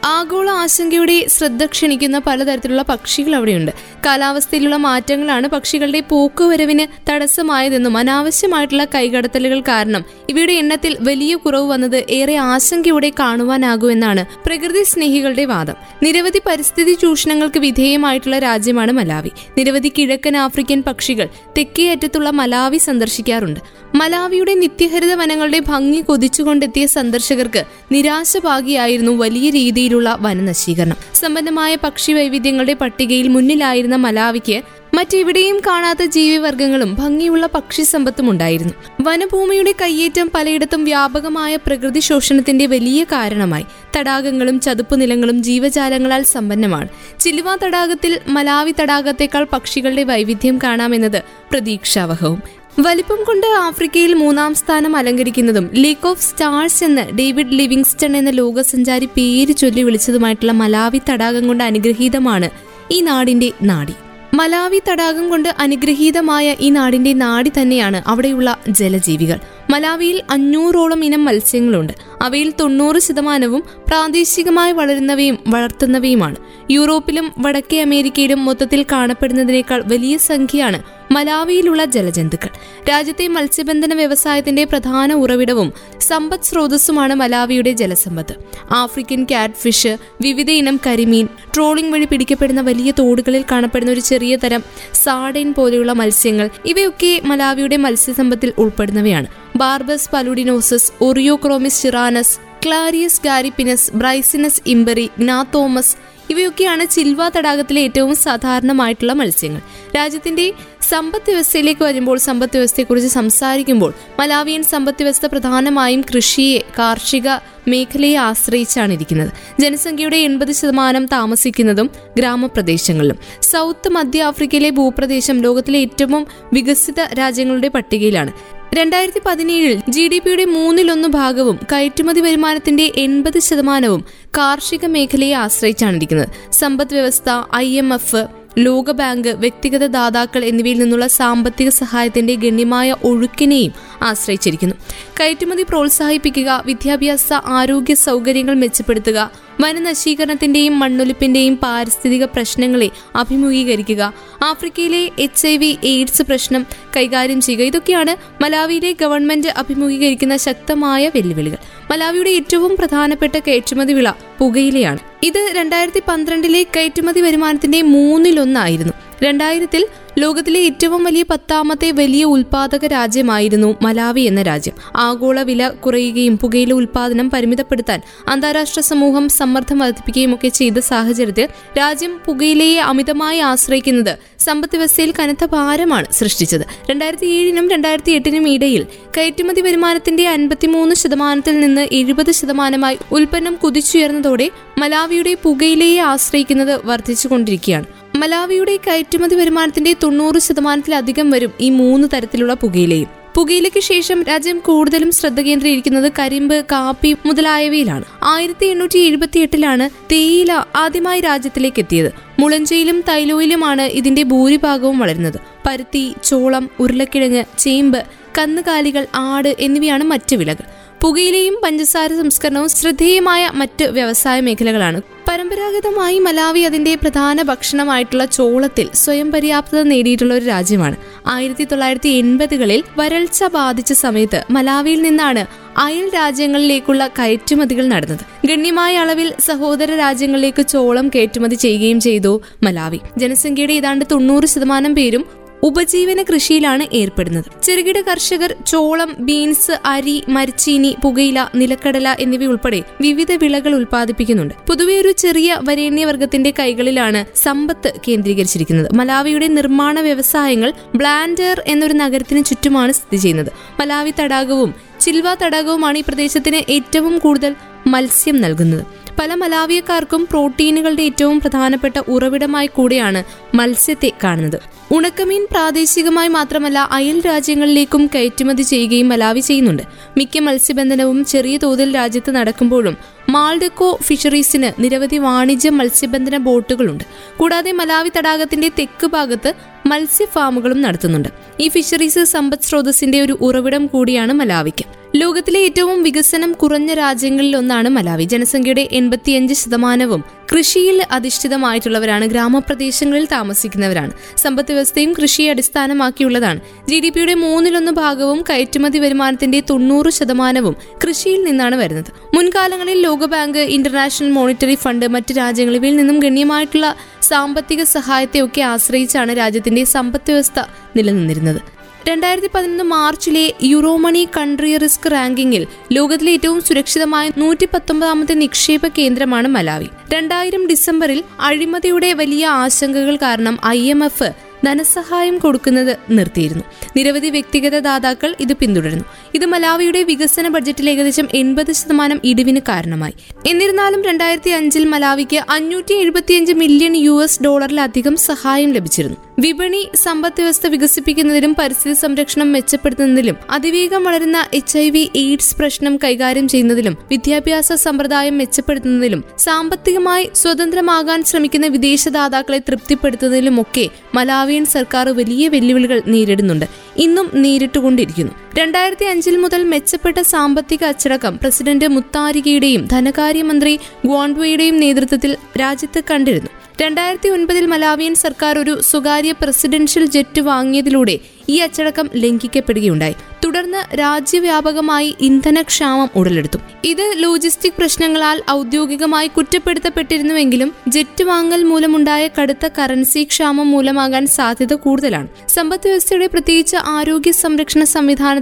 ആഗോള ആശങ്കയുടെ ശ്രദ്ധ ക്ഷണിക്കുന്ന പലതരത്തിലുള്ള പക്ഷികൾ അവിടെയുണ്ട്. കാലാവസ്ഥയിലുള്ള മാറ്റങ്ങളാണ് പക്ഷികളുടെ പോക്കുവരവിന് തടസ്സമായതെന്നും അനാവശ്യമായിട്ടുള്ള കൈകടത്തലുകൾ കാരണം ഇവയുടെ എണ്ണത്തിൽ വലിയ കുറവ് വന്നത് ഏറെ ആശങ്കയോടെ കാണുവാനാകുമെന്നാണ് പ്രകൃതി സ്നേഹികളുടെ വാദം. നിരവധി പരിസ്ഥിതി ചൂഷണങ്ങൾക്ക് വിധേയമായിട്ടുള്ള രാജ്യമാണ് മലാവി. നിരവധി കിഴക്കൻ ആഫ്രിക്കൻ പക്ഷികൾ തെക്കേ അറ്റത്തുള്ള മലാവി സന്ദർശിക്കാറുണ്ട്. മലാവിയുടെ നിത്യഹരിത വനങ്ങളുടെ ഭംഗി കൊതിച്ചുകൊണ്ടെത്തിയ സന്ദർശകർക്ക് നിരാശഭാഗിയായിരുന്നു വലിയ രീതിയിലുള്ള വനനശീകരണം. സമ്പന്നമായ പക്ഷി വൈവിധ്യങ്ങളുടെ പട്ടികയിൽ മുന്നിലായിരുന്ന മലാവിക്ക് മറ്റെവിടെയും കാണാത്ത ജീവിവർഗങ്ങളും ഭംഗിയുള്ള പക്ഷി സമ്പത്തും ഉണ്ടായിരുന്നു വനഭൂമിയുടെ കയ്യേറ്റം പലയിടത്തും വ്യാപകമായ പ്രകൃതി ശോഷണത്തിന്റെ വലിയ കാരണമായി. തടാകങ്ങളും ചതുപ്പ് നിലങ്ങളും ജീവജാലങ്ങളാൽ സമ്പന്നമാണ്. ചിലുവ തടാകത്തിൽ മലാവി തടാകത്തേക്കാൾ പക്ഷികളുടെ വൈവിധ്യം കാണാമെന്നത് പ്രതീക്ഷാവഹവും. വലിപ്പം കൊണ്ട് ആഫ്രിക്കയിൽ മൂന്നാം സ്ഥാനം അലങ്കരിക്കുന്നതും ലീക്ക് ഓഫ് സ്റ്റാർസ് എന്ന് ഡേവിഡ് ലിവിങ്സ്റ്റൺ എന്ന ലോകസഞ്ചാരി പേര് ചൊല്ലി വിളിച്ചതുമായിട്ടുള്ള മലാവി തടാകം കൊണ്ട് അനുഗ്രഹീതമാണ് ഈ നാടിന്റെ നാടി. മലാവി തടാകം കൊണ്ട് അനുഗ്രഹീതമായ ഈ നാടിന്റെ നാടി തന്നെയാണ് അവിടെയുള്ള ജലജീവികൾ. മലാവിയിൽ അഞ്ഞൂറോളം ഇനം മത്സ്യങ്ങളുണ്ട്. അവയിൽ തൊണ്ണൂറ് ശതമാനവും പ്രാദേശികമായി വളരുന്നവയും വളർത്തുന്നവയുമാണ്. യൂറോപ്പിലും വടക്കേ അമേരിക്കയിലും മൊത്തത്തിൽ കാണപ്പെടുന്നതിനേക്കാൾ വലിയ സംഖ്യയാണ് മലാവിയിലുള്ള ജലജന്തുക്കൾ. രാജ്യത്തെ മത്സ്യബന്ധന വ്യവസായത്തിന്റെ പ്രധാന ഉറവിടവും സമ്പദ് സ്രോതസ്സുമാണ് മലാവിയുടെ ജലസമ്പത്ത്. ആഫ്രിക്കൻ കാറ്റ് ഫിഷ് വിവിധ ഇനം കരിമീൻ ട്രോളിംഗ് വഴി പിടിക്കപ്പെടുന്ന വലിയ തോടുകളിൽ കാണപ്പെടുന്ന ഒരു ചെറിയ തരം സാഡൈൻ പോലെയുള്ള മത്സ്യങ്ങൾ ഇവയൊക്കെ മലാവിയുടെ മത്സ്യസമ്പത്തിൽ ഉൾപ്പെടുന്നവയാണ്. ബാർബസ് പലുഡിനോസസ് ഒറിയോക്രോമിസ് ചിറാനസ് ക്ലാരിയസ് ഗാരിപ്പിനസ് ബ്രൈസിനസ് ഇംബറി ഗ്നാത്തോമസ് ഇവയൊക്കെയാണ് ചിൽവ തടാകത്തിലെ ഏറ്റവും സാധാരണമായിട്ടുള്ള മത്സ്യങ്ങൾ. രാജ്യത്തിന്റെ സമ്പദ് വ്യവസ്ഥയിലേക്ക് വരുമ്പോൾ സമ്പദ് വ്യവസ്ഥയെക്കുറിച്ച് സംസാരിക്കുമ്പോൾ മലാവിയൻ സമ്പദ് വ്യവസ്ഥ പ്രധാനമായും കൃഷിയെ കാർഷിക മേഖലയെ ആശ്രയിച്ചാണ് ഇരിക്കുന്നത് ജനസംഖ്യയുടെ എൺപത് ശതമാനം താമസിക്കുന്നതും ഗ്രാമപ്രദേശങ്ങളിലും. സൗത്ത് മധ്യ ആഫ്രിക്കയിലെ ഭൂപ്രദേശം ലോകത്തിലെ ഏറ്റവും വികസിത രാജ്യങ്ങളുടെ പട്ടികയിലാണ്. രണ്ടായിരത്തി പതിനേഴിൽ ജി ഡി പിയുടെ മൂന്നിലൊന്ന് ഭാഗവും കയറ്റുമതി വരുമാനത്തിന്റെ എൺപത് ശതമാനവും കാർഷിക മേഖലയെ ആശ്രയിച്ചാണ് ഇരിക്കുന്നത് സമ്പദ് വ്യവസ്ഥ ഐ എം എഫ് ലോകബാങ്ക് വ്യക്തിഗത ദാതാക്കൾ എന്നിവയിൽ നിന്നുള്ള സാമ്പത്തിക സഹായത്തിന്റെ ഗണ്യമായ ഒഴുക്കിനെയും ആശ്രയിച്ചിരിക്കുന്നു. കയറ്റുമതി പ്രോത്സാഹിപ്പിക്കുക വിദ്യാഭ്യാസ ആരോഗ്യ സൗകര്യങ്ങൾ മെച്ചപ്പെടുത്തുക വനനശീകരണത്തിന്റെയും മണ്ണൊലിപ്പിന്റെയും പാരിസ്ഥിതിക പ്രശ്നങ്ങളെ അഭിമുഖീകരിക്കുക ആഫ്രിക്കയിലെ എച്ച് ഐ വി എയ്ഡ്സ് പ്രശ്നം കൈകാര്യം ചെയ്യുക. ഇതൊക്കെയാണ് മലാവിയിലെ ഗവൺമെന്റ് അഭിമുഖീകരിക്കുന്ന ശക്തമായ വെല്ലുവിളികൾ. മലാവിയുടെ ഏറ്റവും പ്രധാനപ്പെട്ട കയറ്റുമതി വിള പുകയിലയാണ്. ഇത് രണ്ടായിരത്തി പന്ത്രണ്ടിലെ കയറ്റുമതി വരുമാനത്തിന്റെ മൂന്നിലൊന്നായിരുന്നു. രണ്ടായിരത്തിൽ ലോകത്തിലെ ഏറ്റവും വലിയ പത്താമത്തെ വലിയ ഉൽപാദക രാജ്യമായിരുന്നു മലാവി എന്ന രാജ്യം. ആഗോള വില കുറയുകയും പുകയില ഉൽപാദനം പരിമിതപ്പെടുത്താൻ അന്താരാഷ്ട്ര സമൂഹം സമ്മർദ്ദം വർദ്ധിപ്പിക്കുകയും ഒക്കെ ചെയ്ത സാഹചര്യത്തിൽ രാജ്യം പുകയിലയെ അമിതമായി ആശ്രയിക്കുന്നത് സമ്പദ് വ്യവസ്ഥയിൽ കനത്ത ഭാരമാണ് സൃഷ്ടിച്ചത്. രണ്ടായിരത്തി ഏഴിനും രണ്ടായിരത്തി എട്ടിനും ഇടയിൽ കയറ്റുമതി വരുമാനത്തിന്റെ അൻപത്തിമൂന്ന് ശതമാനത്തിൽ നിന്ന് എഴുപത് ശതമാനമായി ഉൽപ്പന്നം കുതിച്ചുയർന്നതോടെ മലാവിയുടെ പുകയിലയെ ആശ്രയിക്കുന്നത് വർദ്ധിച്ചുകൊണ്ടിരിക്കുകയാണ്. മലാവിയുടെ കയറ്റുമതി വരുമാനത്തിന്റെ തൊണ്ണൂറ് ശതമാനത്തിലധികം വരും ഈ മൂന്ന് തരത്തിലുള്ള പുകയിലയും. പുകയിലയ്ക്ക് ശേഷം രാജ്യം കൂടുതലും ശ്രദ്ധ കേന്ദ്രീകരിക്കുന്നത് കരിമ്പ് കാപ്പി മുതലായവയിലാണ്. ആയിരത്തി എണ്ണൂറ്റി എഴുപത്തി എട്ടിലാണ് തേയില ആദ്യമായി രാജ്യത്തിലേക്ക് എത്തിയത്. മുളഞ്ചയിലും തൈലോയിലുമാണ് ഇതിന്റെ ഭൂരിഭാഗവും വളരുന്നത്. പരുത്തി ചോളം ഉരുളക്കിഴങ്ങ് ചേമ്പ് കന്നുകാലികൾ ആട് എന്നിവയാണ് മറ്റു വിളകൾ. പുകയിലയും പഞ്ചസാര സംസ്കരണവും ശ്രദ്ധേയമായ മറ്റ് വ്യവസായ മേഖലകളാണ്. പരമ്പരാഗതമായി മലാവി അതിന്റെ പ്രധാന ഭക്ഷണമായിട്ടുള്ള ചോളത്തിൽ സ്വയം പര്യാപ്തത നേടിയിട്ടുള്ള ഒരു രാജ്യമാണ്. ആയിരത്തി തൊള്ളായിരത്തി എൺപതുകളിൽ വരൾച്ച ബാധിച്ച സമയത്ത് മലാവിയിൽ നിന്നാണ് അയൽ രാജ്യങ്ങളിലേക്കുള്ള കയറ്റുമതികൾ നടന്നത്. ഗണ്യമായ അളവിൽ സഹോദര രാജ്യങ്ങളിലേക്ക് ചോളം കയറ്റുമതി ചെയ്യുകയും ചെയ്തു മലാവി. ജനസംഖ്യയുടെ ഏതാണ്ട് തൊണ്ണൂറ് ശതമാനം പേരും ഉപജീവന കൃഷിയിലാണ് ഏർപ്പെടുന്നത്. ചെറുകിട കർഷകർ ചോളം ബീൻസ് അരി മരിച്ചീനി പുകയില നിലക്കടല എന്നിവ ഉൾപ്പെടെ വിവിധ വിളകൾ ഉൽപ്പാദിപ്പിക്കുന്നുണ്ട്. പൊതുവെ ഒരു ചെറിയ വരേണ്യവർഗത്തിന്റെ കൈകളിലാണ് സമ്പത്ത് കേന്ദ്രീകരിച്ചിരിക്കുന്നത്. മലാവിയുടെ നിർമ്മാണ വ്യവസായങ്ങൾ ബ്ലാൻഡർ എന്നൊരു നഗരത്തിന് ചുറ്റുമാണ് സ്ഥിതി ചെയ്യുന്നത്. മലാവി തടാകവും ചിൽവ തടാകവുമാണ് ഈ പ്രദേശത്തിന് ഏറ്റവും കൂടുതൽ മത്സ്യം നൽകുന്നത്. പല മലാവിയക്കാർക്കും പ്രോട്ടീനുകളുടെ ഏറ്റവും പ്രധാനപ്പെട്ട ഉറവിടമായി കൂടിയാണ് മത്സ്യത്തെ കാണുന്നത്. ഉണക്കമീൻ പ്രാദേശികമായി മാത്രമല്ല അയൽ രാജ്യങ്ങളിലേക്കും കയറ്റുമതി ചെയ്യുകയും മലാവി ചെയ്യുന്നുണ്ട്. മിക്ക മത്സ്യബന്ധനവും ചെറിയ തോതിൽ രാജ്യത്ത് നടക്കുമ്പോഴും മാൾഡക്കോ ഫിഷറീസിന് നിരവധി വാണിജ്യ മത്സ്യബന്ധന ബോട്ടുകളുണ്ട്. കൂടാതെ മലാവി തടാകത്തിന്റെ തെക്ക് ഭാഗത്ത് മത്സ്യ ഫാമുകളും നടത്തുന്നുണ്ട്. ഈ ഫിഷറീസ് സമ്പദ് സ്രോതസ്സിന്റെ ഒരു ഉറവിടം കൂടിയാണ് മലാവിക്ക്. ലോകത്തിലെ ഏറ്റവും വികസനം കുറഞ്ഞ രാജ്യങ്ങളിൽ ഒന്നാണ് മലാവി. ജനസംഖ്യയുടെ എൺപത്തിയഞ്ച് ശതമാനവും കൃഷിയിൽ അധിഷ്ഠിതമായിട്ടുള്ളവരാണ്. ഗ്രാമപ്രദേശങ്ങളിൽ താമസിക്കുന്നവരാണ്. സമ്പദ് വ്യവസ്ഥയും കൃഷിയെ അടിസ്ഥാനമാക്കിയുള്ളതാണ്. ജി ഡി പിയുടെ മൂന്നിലൊന്ന് ഭാഗവും കയറ്റുമതി വരുമാനത്തിന്റെ തൊണ്ണൂറ് ശതമാനവും കൃഷിയിൽ നിന്നാണ് വരുന്നത്. മുൻകാലങ്ങളിൽ ലോകബാങ്ക് ഇന്റർനാഷണൽ മോണിറ്ററി ഫണ്ട് മറ്റ് രാജ്യങ്ങളിൽ നിന്നും ഗണ്യമായിട്ടുള്ള സാമ്പത്തിക സഹായത്തെയൊക്കെ ആശ്രയിച്ചാണ് രാജ്യത്തിന്റെ സമ്പദ് വ്യവസ്ഥ നിലനിന്നിരുന്നത്. രണ്ടായിരത്തി പതിനൊന്ന് മാർച്ചിലെ യൂറോമണി കൺട്രി റിസ്ക് റാങ്കിങ്ങിൽ ലോകത്തിലെ ഏറ്റവും സുരക്ഷിതമായ നൂറ്റി പത്തൊമ്പതാമത്തെ നിക്ഷേപ കേന്ദ്രമാണ് മലാവി. രണ്ടായിരം ഡിസംബറിൽ അഴിമതിയുടെ വലിയ ആശങ്കകൾ കാരണം ഐ എം എഫ് ധനസഹായം കൊടുക്കുന്നത് നിർത്തിയിരുന്നു. നിരവധി വ്യക്തിഗത ദാതാക്കൾ ഇത് പിന്തുടരുന്നു. ഇത് മലാവിയുടെ വികസന ബഡ്ജറ്റിൽ ഏകദേശം എൺപത് ശതമാനം ഇടിവിന് കാരണമായി. എന്നിരുന്നാലും രണ്ടായിരത്തി അഞ്ചിൽ മലാവിക്ക് അഞ്ഞൂറ്റി എഴുപത്തിയഞ്ച് മില്യൺ യു എസ് ഡോളറിലധികം സഹായം ലഭിച്ചിരുന്നു. വിപണി സമ്പദ് വ്യവസ്ഥ വികസിപ്പിക്കുന്നതിലും പരിസ്ഥിതി സംരക്ഷണം മെച്ചപ്പെടുത്തുന്നതിലും അതിവേഗം വളരുന്ന എച്ച് ഐ വി എയ്ഡ്സ് പ്രശ്നം കൈകാര്യം ചെയ്യുന്നതിലും വിദ്യാഭ്യാസ സമ്പ്രദായം മെച്ചപ്പെടുത്തുന്നതിലും സാമ്പത്തികമായി സ്വതന്ത്രമാകാൻ ശ്രമിക്കുന്ന വിദേശദാതാക്കളെ തൃപ്തിപ്പെടുത്തുന്നതിലുമൊക്കെ മലാവിയൻ സർക്കാർ വലിയ വെല്ലുവിളികൾ നേരിടുന്നുണ്ട്. ഇന്നും നേരിട്ടുകൊണ്ടിരിക്കുന്നു. രണ്ടായിരത്തി അഞ്ചിൽ മുതൽ മെച്ചപ്പെട്ട സാമ്പത്തിക അച്ചടക്കം പ്രസിഡന്റ് മുത്താരികയുടെയും ധനകാര്യമന്ത്രി ഗ്വാൺഡ്വയുടെയും നേതൃത്വത്തിൽ രാജ്യത്ത് കണ്ടിരുന്നു. രണ്ടായിരത്തി ഒൻപതിൽ മലാവിയൻ സർക്കാർ ഒരു സ്വകാര്യ പ്രസിഡൻഷ്യൽ ജെറ്റ് വാങ്ങിയതിലൂടെ ഈ അച്ചടക്കം ലംഘിക്കപ്പെടുകയുണ്ടായി. തുടർന്ന് രാജ്യവ്യാപകമായി ഇന്ധനക്ഷാമം ഉടലെടുത്തു. ഇത് ലോജിസ്റ്റിക് പ്രശ്നങ്ങളാൽ ഔദ്യോഗികമായി കുറ്റപ്പെടുത്തപ്പെട്ടിരുന്നുവെങ്കിലും ജെറ്റ് വാങ്ങൽ മൂലമുണ്ടായ കടുത്ത കറൻസി ക്ഷാമം മൂലമാകാൻ സാധ്യത കൂടുതലാണ്. സമ്പദ് വ്യവസ്ഥയുടെ പ്രത്യേകിച്ച് ആരോഗ്യ സംരക്ഷണ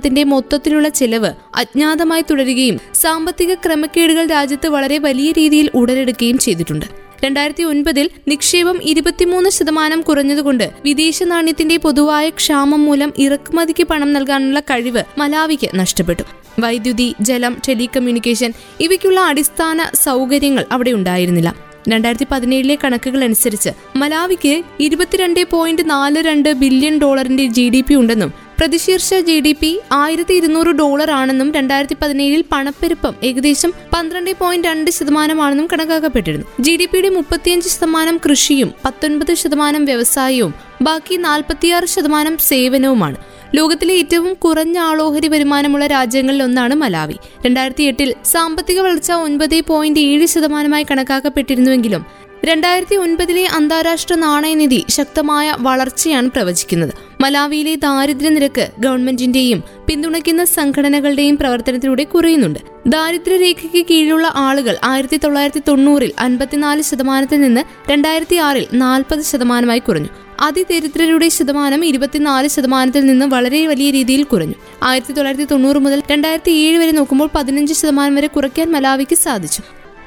സംവിധാനത്തിന്റെ മൊത്തത്തിലുള്ള ചെലവ് അജ്ഞാതമായി തുടരുകയും സാമ്പത്തിക ക്രമക്കേടുകൾ രാജ്യത്ത് വളരെ വലിയ രീതിയിൽ ഉടലെടുക്കുകയും ചെയ്തിട്ടുണ്ട്. രണ്ടായിരത്തി ഒൻപതിൽ നിക്ഷേപം ഇരുപത്തിമൂന്ന് ശതമാനം കുറഞ്ഞതുകൊണ്ട് വിദേശ നാണ്യത്തിന്റെ പൊതുവായ ക്ഷാമം മൂലം ഇറക്കുമതിക്ക് പണം നൽകാനുള്ള കഴിവ് മലാവിക്ക് നഷ്ടപ്പെട്ടു. വൈദ്യുതി ജലം ടെലികമ്മ്യൂണിക്കേഷൻ ഇവയ്ക്കുള്ള അടിസ്ഥാന സൗകര്യങ്ങൾ അവിടെ ഉണ്ടായിരുന്നില്ല. രണ്ടായിരത്തി പതിനേഴിലെ കണക്കുകൾ അനുസരിച്ച് മലാവിക്ക് ഇരുപത്തിരണ്ട് പോയിന്റ് നാല് രണ്ട് ബില്യൺ ഡോളറിന്റെ ജി ഡി പി ഉണ്ടെന്നും പ്രതിശീർഷ ജി ഡി പി ആയിരത്തി ഇരുന്നൂറ് ഡോളർ ആണെന്നും രണ്ടായിരത്തി പതിനേഴിൽ പണപ്പെരുപ്പം ഏകദേശം പന്ത്രണ്ട് പോയിന്റ് രണ്ട് ശതമാനമാണെന്നും കണക്കാക്കപ്പെട്ടിരുന്നു. ജി ഡി പിയുടെ മുപ്പത്തിയഞ്ച് ശതമാനം കൃഷിയും പത്തൊൻപത് ശതമാനം വ്യവസായവും ബാക്കി നാൽപ്പത്തിയാറ് ശതമാനം സേവനവുമാണ്. ലോകത്തിലെ ഏറ്റവും കുറഞ്ഞ ആളോഹരി വരുമാനമുള്ള രാജ്യങ്ങളിൽ ഒന്നാണ് മലാവി. രണ്ടായിരത്തി എട്ടിൽ സാമ്പത്തിക വളർച്ച ഒൻപത് പോയിന്റ് ഏഴ് ശതമാനമായി കണക്കാക്കപ്പെട്ടിരുന്നുവെങ്കിലും രണ്ടായിരത്തി ഒൻപതിലെ അന്താരാഷ്ട്ര നാണയനിധി ശക്തമായ വളർച്ചയാണ് പ്രവചിക്കുന്നത്. മലാവിയിലെ ദാരിദ്ര്യ നിരക്ക് ഗവൺമെന്റിന്റെയും പിന്തുണയ്ക്കുന്ന സംഘടനകളുടെയും പ്രവർത്തനത്തിലൂടെ കുറയുന്നുണ്ട്. ദാരിദ്ര്യരേഖയ്ക്ക് കീഴിലുള്ള ആളുകൾ ആയിരത്തി തൊള്ളായിരത്തി തൊണ്ണൂറിൽ അൻപത്തിനാല് ശതമാനത്തിൽ നിന്ന് രണ്ടായിരത്തി ആറിൽ നാൽപ്പത് ശതമാനമായി കുറഞ്ഞു. അതിദരിദ്രരുടെ ശതമാനം ഇരുപത്തിനാല് ശതമാനത്തിൽ നിന്ന് വളരെ വലിയ രീതിയിൽ കുറഞ്ഞു. ആയിരത്തി തൊള്ളായിരത്തി തൊണ്ണൂറ് മുതൽ രണ്ടായിരത്തി ഏഴ് വരെ നോക്കുമ്പോൾ പതിനഞ്ച് ശതമാനം വരെ കുറയ്ക്കാൻ മലാവിക്ക് സാധിച്ചു.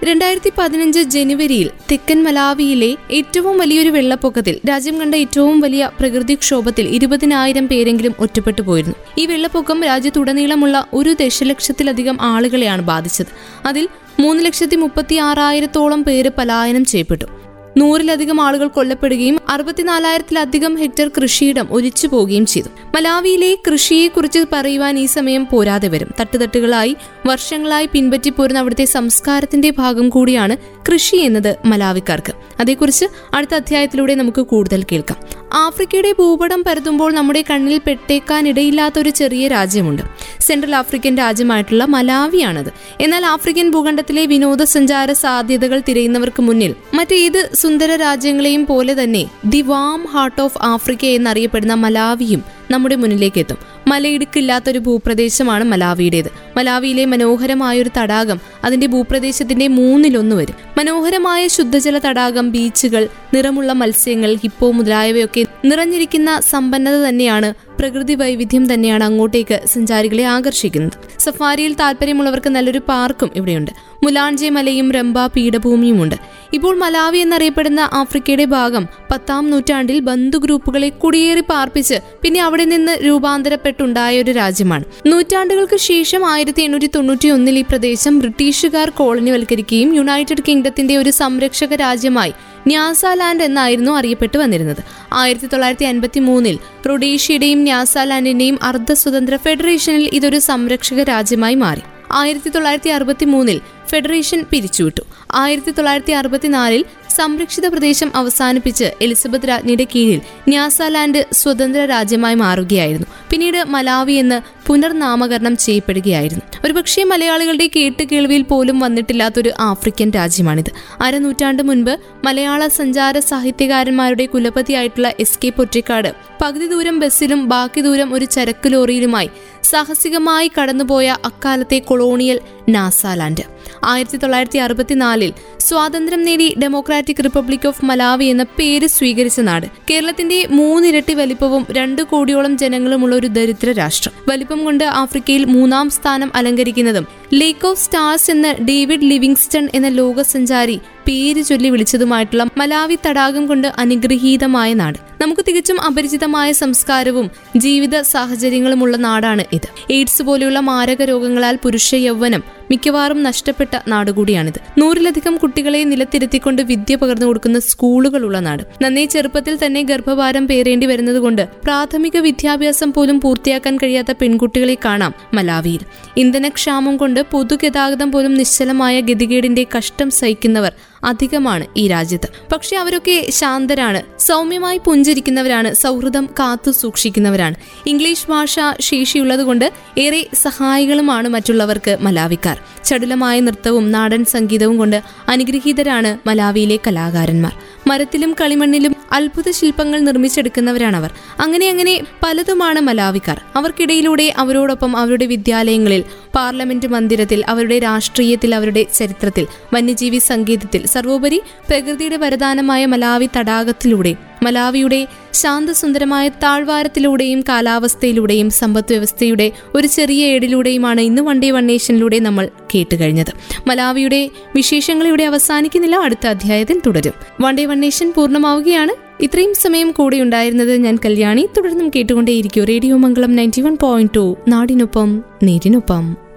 രണ്ടായിരത്തി പതിനഞ്ച് ജനുവരിയിൽ തെക്കൻ മലാവിയിലെ ഏറ്റവും വലിയൊരു വെള്ളപ്പൊക്കത്തിൽ രാജ്യം കണ്ട ഏറ്റവും വലിയ പ്രകൃതിക്ഷോഭത്തിൽ ഇരുപതിനായിരം പേരെങ്കിലും ഒറ്റപ്പെട്ടു പോയിരുന്നു. ഈ വെള്ളപ്പൊക്കം രാജ്യത്തുടനീളമുള്ള ഒരു ദശലക്ഷത്തിലധികം ആളുകളെയാണ് ബാധിച്ചത്. അതിൽ മൂന്ന് ലക്ഷത്തി മുപ്പത്തി ആറായിരത്തോളം പേര് പലായനം ചെയ്യപ്പെട്ടു. നൂറിലധികം ആളുകൾ കൊല്ലപ്പെടുകയും അറുപത്തിനാലായിരത്തിലധികം ഹെക്ടർ കൃഷിയിടം ഒലിച്ചു പോവുകയും ചെയ്തു. മലാവിയിലെ കൃഷിയെക്കുറിച്ച് പറയുവാൻ ഈ സമയം പോരാതെ വരും. തട്ടുതട്ടുകളായി വർഷങ്ങളായി പിൻപറ്റി പോരുന്ന അവിടുത്തെ സംസ്കാരത്തിന്റെ ഭാഗം കൂടിയാണ് കൃഷി എന്നത് മലാവിക്കാർക്ക്. അതേക്കുറിച്ച് അടുത്ത അധ്യായത്തിലൂടെ നമുക്ക് കൂടുതൽ കേൾക്കാം. ആഫ്രിക്കയുടെ ഭൂപടം പരതുമ്പോൾ നമ്മുടെ കണ്ണിൽ പെട്ടേക്കാൻ ഇടയില്ലാത്ത ഒരു ചെറിയ രാജ്യമുണ്ട്. സെൻട്രൽ ആഫ്രിക്കൻ രാജ്യമായിട്ടുള്ള മലാവിയാണത്. എന്നാൽ ആഫ്രിക്കൻ ഭൂഖണ്ഡത്തിലെ വിനോദസഞ്ചാര സാധ്യതകൾ തിരയുന്നവർക്ക് മുന്നിൽ മറ്റേത് സുന്ദര രാജ്യങ്ങളെയും പോലെ തന്നെ the warm heart of Africa എന്നറിയപ്പെടുന്ന മലാവിയും നമ്മുടെ മുന്നിലേക്ക് എത്തും മലയിടുക്കില്ലാത്തൊരു ഭൂപ്രദേശമാണ് മലാവിയുടേത്. മലാവിയിലെ മനോഹരമായൊരു തടാകം അതിന്റെ ഭൂപ്രദേശത്തിന്റെ മൂന്നിലൊന്ന് വരും. മനോഹരമായ ശുദ്ധജല തടാകം ബീച്ചുകൾ നിറമുള്ള മത്സ്യങ്ങൾ ഹിപ്പോ മുതലായവയൊക്കെ നിറഞ്ഞിരിക്കുന്ന സമ്പന്നത തന്നെയാണ് പ്രകൃതി വൈവിധ്യം തന്നെയാണ് അങ്ങോട്ടേക്ക് സഞ്ചാരികളെ ആകർഷിക്കുന്നത്. സഫാരിയിൽ താല്പര്യമുള്ളവർക്ക് നല്ലൊരു പാർക്കും ഇവിടെയുണ്ട്. മുലാൻജെ മലയും രംബ പീഠഭൂമിയുമുണ്ട്. ഇപ്പോൾ മലാവി എന്നറിയപ്പെടുന്ന ആഫ്രിക്കയുടെ ഭാഗം പത്താം നൂറ്റാണ്ടിൽ ബന്ധു ഗ്രൂപ്പുകളെ കുടിയേറി പാർപ്പിച്ച് പിന്നെ അവിടെ നിന്ന് രൂപാന്തരപ്പെട്ടുണ്ടായ ഒരു രാജ്യമാണ്. നൂറ്റാണ്ടുകൾക്ക് ശേഷം ആയിരത്തി എണ്ണൂറ്റി തൊണ്ണൂറ്റി ഒന്നിൽ ഈ പ്രദേശം ബ്രിട്ടീഷുകാർ കോളനിവൽക്കരിക്കുകയും യുണൈറ്റഡ് കിങ്ഡത്തിന്റെ ഒരു സംരക്ഷക രാജ്യമായി ന്യാസാലാൻഡ് എന്നായിരുന്നു അറിയപ്പെട്ടു വന്നിരുന്നത്. ആയിരത്തി തൊള്ളായിരത്തി അൻപത്തി മൂന്നിൽ റൊഡീഷ്യയുടെയും ന്യാസാലാൻഡിന്റെയും അർദ്ധ സ്വതന്ത്ര ഫെഡറേഷനിൽ ഇതൊരു സംരക്ഷക രാജ്യമായി മാറി. ആയിരത്തി തൊള്ളായിരത്തി അറുപത്തി മൂന്നിൽ ഫെഡറേഷൻ പിരിച്ചുവിട്ടു. ആയിരത്തി തൊള്ളായിരത്തി അറുപത്തിനാലിൽ സംരക്ഷിത പ്രദേശം അവസാനിപ്പിച്ച് എലിസബത്ത് രാജ്ഞിയുടെ കീഴിൽ ന്യാസാലാൻഡ് സ്വതന്ത്ര രാജ്യമായി മാറുകയായിരുന്നു. പിന്നീട് മലാവി എന്ന് പുനർനാമകരണം ചെയ്യപ്പെടുകയായിരുന്നു. ഒരുപക്ഷെ മലയാളികളുടെ കേട്ടുകേൾവിയിൽ പോലും വന്നിട്ടില്ലാത്തൊരു ആഫ്രിക്കൻ രാജ്യമാണിത്. അരനൂറ്റാണ്ട് മുൻപ് മലയാള സഞ്ചാര സാഹിത്യകാരന്മാരുടെ കുലപതിയായിട്ടുള്ള എസ് കെ പൊറ്റിക്കാട് പകുതി ദൂരം ബസ്സിലും ബാക്കി ദൂരം ഒരു ചരക്ക് ലോറിയിലുമായി സാഹസികമായി കടന്നുപോയ അക്കാലത്തെ കൊളോണിയൽ നാസാലാൻഡ്. ആയിരത്തി തൊള്ളായിരത്തി അറുപത്തിനാലിൽ സ്വാതന്ത്ര്യം നേടി ഡെമോക്രാറ്റിക് റിപ്പബ്ലിക് ഓഫ് മലാവി എന്ന പേര് സ്വീകരിച്ച നാട്. കേരളത്തിന്റെ മൂന്നിരട്ടി വലിപ്പവും രണ്ടു കോടിയോളം ജനങ്ങളുമുള്ള ഒരു ദരിദ്ര രാഷ്ട്രം. വലിപ്പം കൊണ്ട് ആഫ്രിക്കയിൽ മൂന്നാം സ്ഥാനം അലങ്കരിക്കുന്നതും ലേക്ക് ഓഫ് സ്റ്റാർസ് എന്ന ഡേവിഡ് ലിവിങ്സ്റ്റൺ എന്ന ലോകസഞ്ചാരി പേര് ചൊല്ലി വിളിച്ചതുമായിട്ടുള്ള മലാവി തടാകം കൊണ്ട് അനുഗ്രഹീതമായ നാട്. നമുക്ക് തികച്ചും അപരിചിതമായ സംസ്കാരവും ജീവിത സാഹചര്യങ്ങളുമുള്ള നാടാണ് ഇത്. എയ്ഡ്സ് പോലെയുള്ള മാരക രോഗങ്ങളാൽ പുരുഷ യൗവനം മിക്കവാറും നഷ്ടപ്പെട്ട നാടുകൂടിയാണിത്. നൂറിലധികം കുട്ടികളെ നിലത്തിരുത്തിക്കൊണ്ട് വിദ്യ പകർന്നു കൊടുക്കുന്ന സ്കൂളുകളുള്ള നാട്. നന്നേ ചെറുപ്പത്തിൽ തന്നെ ഗർഭഭാരം പേരേണ്ടി വരുന്നതുകൊണ്ട് പ്രാഥമിക വിദ്യാഭ്യാസം പോലും പൂർത്തിയാക്കാൻ കഴിയാത്ത പെൺകുട്ടികളെ കാണാം മലാവിയിൽ. ഇന്ധനക്ഷാമം കൊണ്ട് പൊതുഗതാഗതം പോലും നിശ്ചലമായ ഗതികേടിന്റെ കഷ്ടം സഹിക്കുന്നവർ അധികമാണ് ഈ രാജ്യത്ത്. പക്ഷെ അവരൊക്കെ ശാന്തരാണ് സൗമ്യമായി പുഞ്ചിരിക്കുന്നവരാണ് സൗഹൃദം കാത്തു സൂക്ഷിക്കുന്നവരാണ്. ഇംഗ്ലീഷ് ഭാഷ ശേഷിയുള്ളതുകൊണ്ട് ഏറെ സഹായികളുമാണ് മറ്റുള്ളവർക്ക് മലാവിക്കാർ. ചടുലമായ നൃത്തവും നാടൻ സംഗീതവും കൊണ്ട് അനുഗ്രഹീതരാണ് മലാവിയിലെ കലാകാരന്മാർ. മരത്തിലും കളിമണ്ണിലും അത്ഭുത ശില്പങ്ങൾ നിർമ്മിച്ചെടുക്കുന്നവരാണവർ. അങ്ങനെ അങ്ങനെ പലതുമാണ് മലാവിക്കാർ. അവർക്കിടയിലൂടെ അവരോടൊപ്പം അവരുടെ വിദ്യാലയങ്ങളിൽ പാർലമെന്റ് മന്ദിരത്തിൽ അവരുടെ രാഷ്ട്രീയത്തിൽ അവരുടെ ചരിത്രത്തിൽ വന്യജീവി സംഗീതത്തിൽ സർവോപരി പ്രകൃതിയുടെ വരദാനമായ മലാവി തടാകത്തിലൂടെ മലാവിയുടെ ശാന്തസുന്ദരമായ താഴ്വാരത്തിലൂടെയും കാലാവസ്ഥയിലൂടെയും സമ്പദ് വ്യവസ്ഥയുടെ ഒരു ചെറിയ ഏടിലൂടെയുമാണ് ഇന്ന് വൺ ഡേ വൺ നേഷനിലൂടെ നമ്മൾ കേട്ടുകഴിഞ്ഞത്. മലാവിയുടെ വിശേഷങ്ങൾ ഇവിടെ അവസാനിക്കുന്നില്ല. അടുത്ത അധ്യായത്തിൽ തുടരും. വൺ വണ്ണേഷൻ പൂർണമാവുകയാണ്. ഇത്രയും സമയം കൂടെ ഉണ്ടായിരുന്നത് ഞാൻ കല്യാണി. തുടർന്നും കേട്ടുകൊണ്ടേയിരിക്കും. Radio Mangalam ninety one point two. നാടിനൊപ്പം നേരിനൊപ്പം.